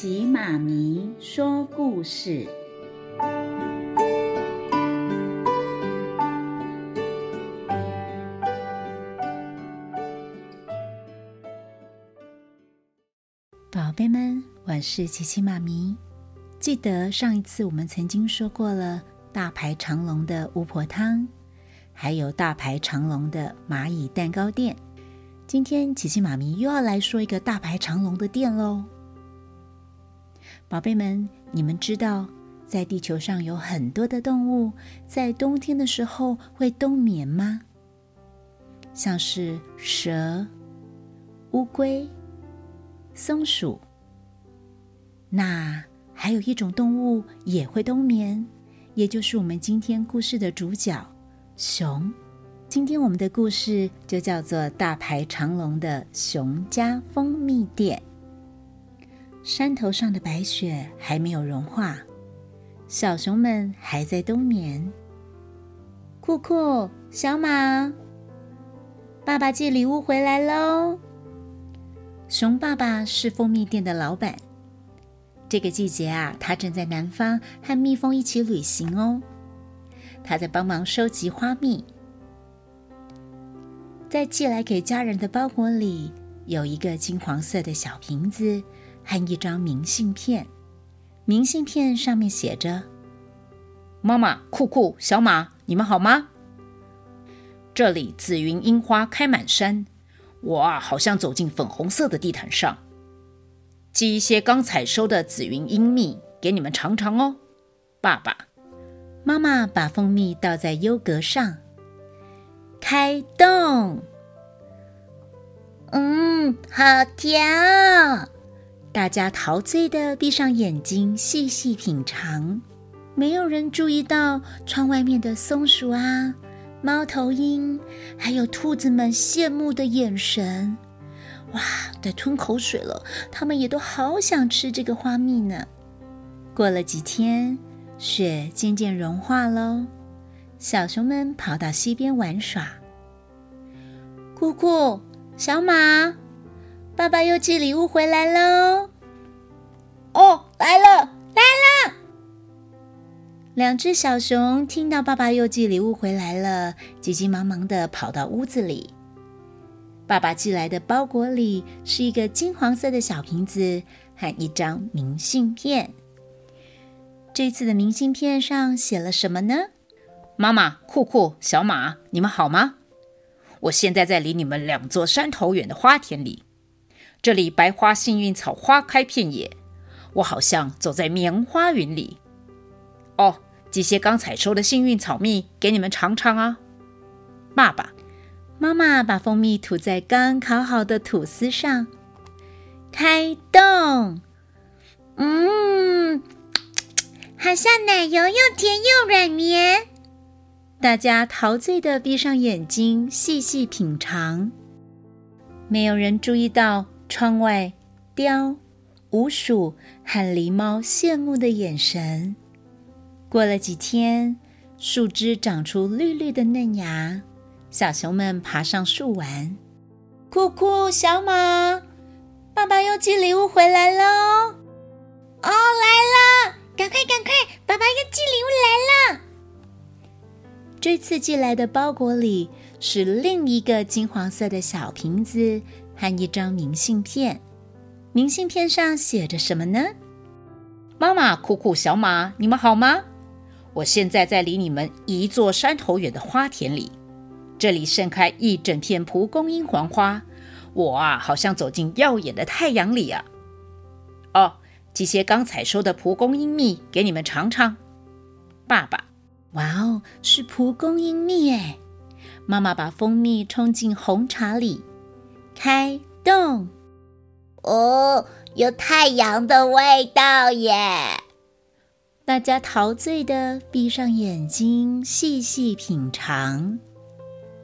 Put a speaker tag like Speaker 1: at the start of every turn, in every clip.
Speaker 1: 琪妈咪说故事，宝贝们，我是琪琪妈咪。记得上一次我们曾经说过了大排长龙的巫婆汤，还有大排长龙的蚂蚁蛋糕店。今天琪琪妈咪又要来说一个大排长龙的店喽，宝贝们，你们知道在地球上有很多的动物在冬天的时候会冬眠吗？像是蛇、乌龟、松鼠，那还有一种动物也会冬眠，也就是我们今天故事的主角——熊。今天我们的故事就叫做《大排长龙的熊家蜂蜜店》。山头上的白雪还没有融化，小熊们还在冬眠。酷酷，小马，爸爸寄礼物回来喽！熊爸爸是蜂蜜店的老板。这个季节啊，他正在南方和蜜蜂一起旅行哦。他在帮忙收集花蜜。在寄来给家人的包裹里，有一个金黄色的小瓶子和一张明信片。明信片上面写着：“
Speaker 2: 妈妈、酷酷、小马，你们好吗？这里紫云樱花开满山，我啊，好像走进粉红色的地毯上。寄一些刚采收的紫云樱蜜给你们尝尝哦。”爸爸、
Speaker 1: 妈妈把蜂蜜倒在优格上。开动！嗯，好甜啊！大家陶醉地闭上眼睛，细细品尝。没有人注意到窗外面的松鼠啊、猫头鹰，还有兔子们羡慕的眼神。哇，得吞口水了，他们也都好想吃这个花蜜呢。过了几天，雪渐渐融化喽。小熊们跑到溪边玩耍。酷酷，小马，爸爸又寄礼物回来喽！
Speaker 3: 哦，来了，来了！
Speaker 1: 两只小熊听到爸爸又寄礼物回来了，急急忙忙的跑到屋子里。爸爸寄来的包裹里是一个金黄色的小瓶子和一张明信片。这次的明信片上写了什么呢？
Speaker 2: 妈妈，酷酷，小马，你们好吗？我现在在离你们两座山头远的花田里，这里白花幸运草花开遍野，我好像走在棉花云里。哦，寄些刚采收的幸运草蜜给你们尝尝啊！爸爸
Speaker 1: 妈妈把蜂蜜涂在刚烤好的吐司上，开动！
Speaker 3: 嗯，好像奶油又甜又软绵。
Speaker 1: 大家陶醉的闭上眼睛，细细品尝。没有人注意到窗外雕、鼯鼠和狸猫羡慕的眼神。过了几天，树枝长出绿绿的嫩芽，小熊们爬上树玩。酷酷，小马，爸爸又寄礼物回来喽！哦，
Speaker 3: 来了，赶快赶快，爸爸又寄礼物来了。
Speaker 1: 这次寄来的包裹里是另一个金黄色的小瓶子和一张明信片。明信片上写着什么呢？
Speaker 2: 妈妈、酷酷、小马，你们好吗？我现在在离你们一座山头远的花田里，这里盛开一整片蒲公英黄花，我啊，好像走进耀眼的太阳里啊！哦，这些刚采收的蒲公英蜜给你们尝尝，爸爸。
Speaker 1: 哇哦，是蒲公英蜜哎！妈妈把蜂蜜冲进红茶里，开动。
Speaker 3: 哦，有太阳的味道耶！
Speaker 1: 大家陶醉的闭上眼睛，细细品尝。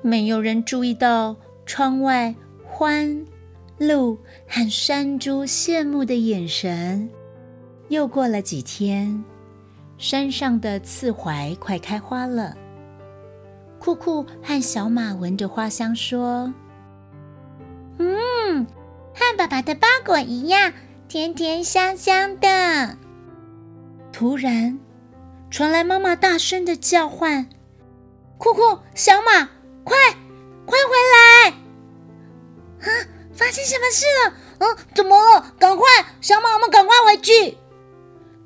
Speaker 1: 没有人注意到窗外欢、鹿和山猪羡慕的眼神。又过了几天。山上的刺槐快开花了，酷酷和小马闻着花香说：“
Speaker 3: 嗯，和爸爸的包裹一样，甜甜香香的。
Speaker 1: 突然，传来妈妈大声的叫唤：“
Speaker 3: 酷酷，小马，快快回来！”啊，发生什么事了？嗯，怎么了？赶快，小马，我们赶快回去。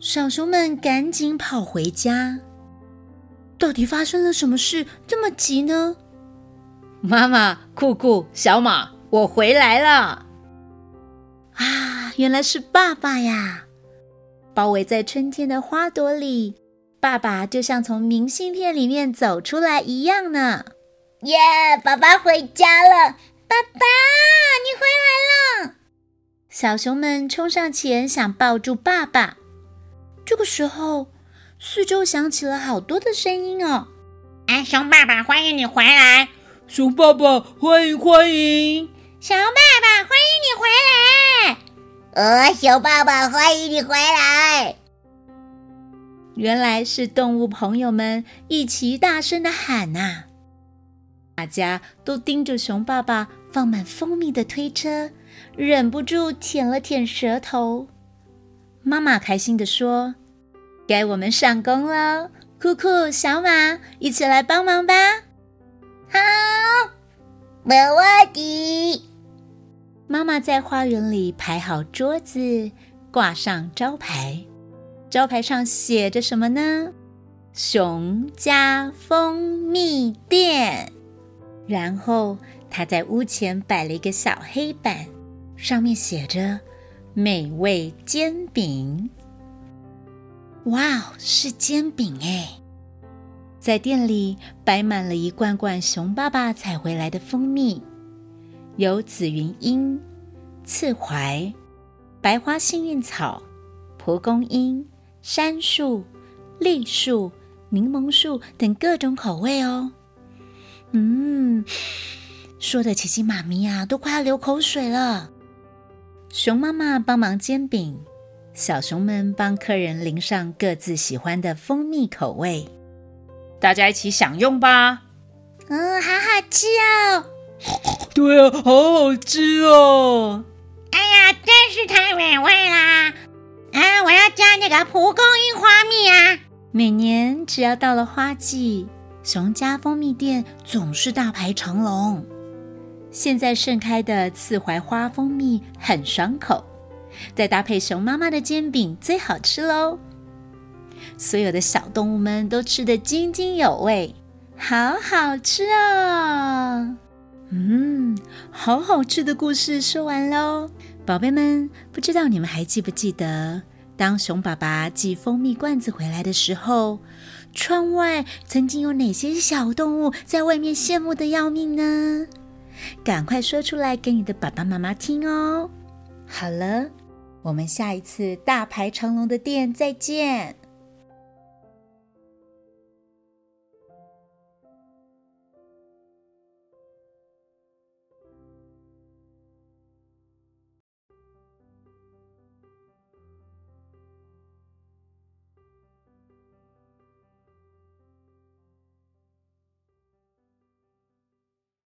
Speaker 1: 小熊们赶紧跑回家。到底发生了什么事，这么急呢？
Speaker 2: 妈妈，酷酷，小马，我回来了！
Speaker 1: 啊，原来是爸爸呀！包围在春天的花朵里，爸爸就像从明信片里面走出来一样呢。
Speaker 3: 耶，爸爸回家了！爸爸，你回来了！
Speaker 1: 小熊们冲上前想抱住爸爸。这个时候，四周响起了好多的声音哦！
Speaker 3: 哎，熊爸爸，欢迎你回来！
Speaker 4: 熊爸爸，欢迎欢迎！
Speaker 3: 熊爸爸，欢迎你回来！呃，熊爸爸，欢迎你回来！
Speaker 1: 原来是动物朋友们一起大声的喊呐、啊！大家都盯着熊爸爸放满蜂蜜的推车，忍不住舔了舔舌头。妈妈开心的说：“该我们上工了，酷酷、小马，一起来帮忙吧！”
Speaker 3: 好，没问题。
Speaker 1: 妈妈在花园里排好桌子，挂上招牌，招牌上写着什么呢？“熊家蜂蜜店。”然后她在屋前摆了一个小黑板，上面写着。美味煎饼，哇哦，是煎饼哎！在店里摆满了一罐罐熊爸爸采回来的蜂蜜，有紫云英、刺槐、白花幸运草、蒲公英、杉树、栗树、柠檬树等各种口味哦。嗯，说的琪琪妈咪呀，都快要流口水了。熊妈妈帮忙煎饼，小熊们帮客人淋上各自喜欢的蜂蜜口味，
Speaker 2: 大家一起享用吧。
Speaker 3: 嗯，好好吃哦。
Speaker 4: 对啊，好好吃哦。
Speaker 3: 哎呀，真是太美味啦！啊，我要加那个蒲公英花蜜啊。
Speaker 1: 每年只要到了花季，熊家蜂蜜店总是大排长龙。现在盛开的刺槐花蜂蜜很爽口，再搭配熊妈妈的煎饼最好吃喽！所有的小动物们都吃得津津有味，好好吃哦！嗯，好好吃的故事说完喽，宝贝们，不知道你们还记不记得，当熊爸爸寄蜂蜜罐子回来的时候，窗外曾经有哪些小动物在外面羡慕的要命呢？赶快说出来给你的爸爸妈妈听哦！好了，我们下一次大排长龙的店再见。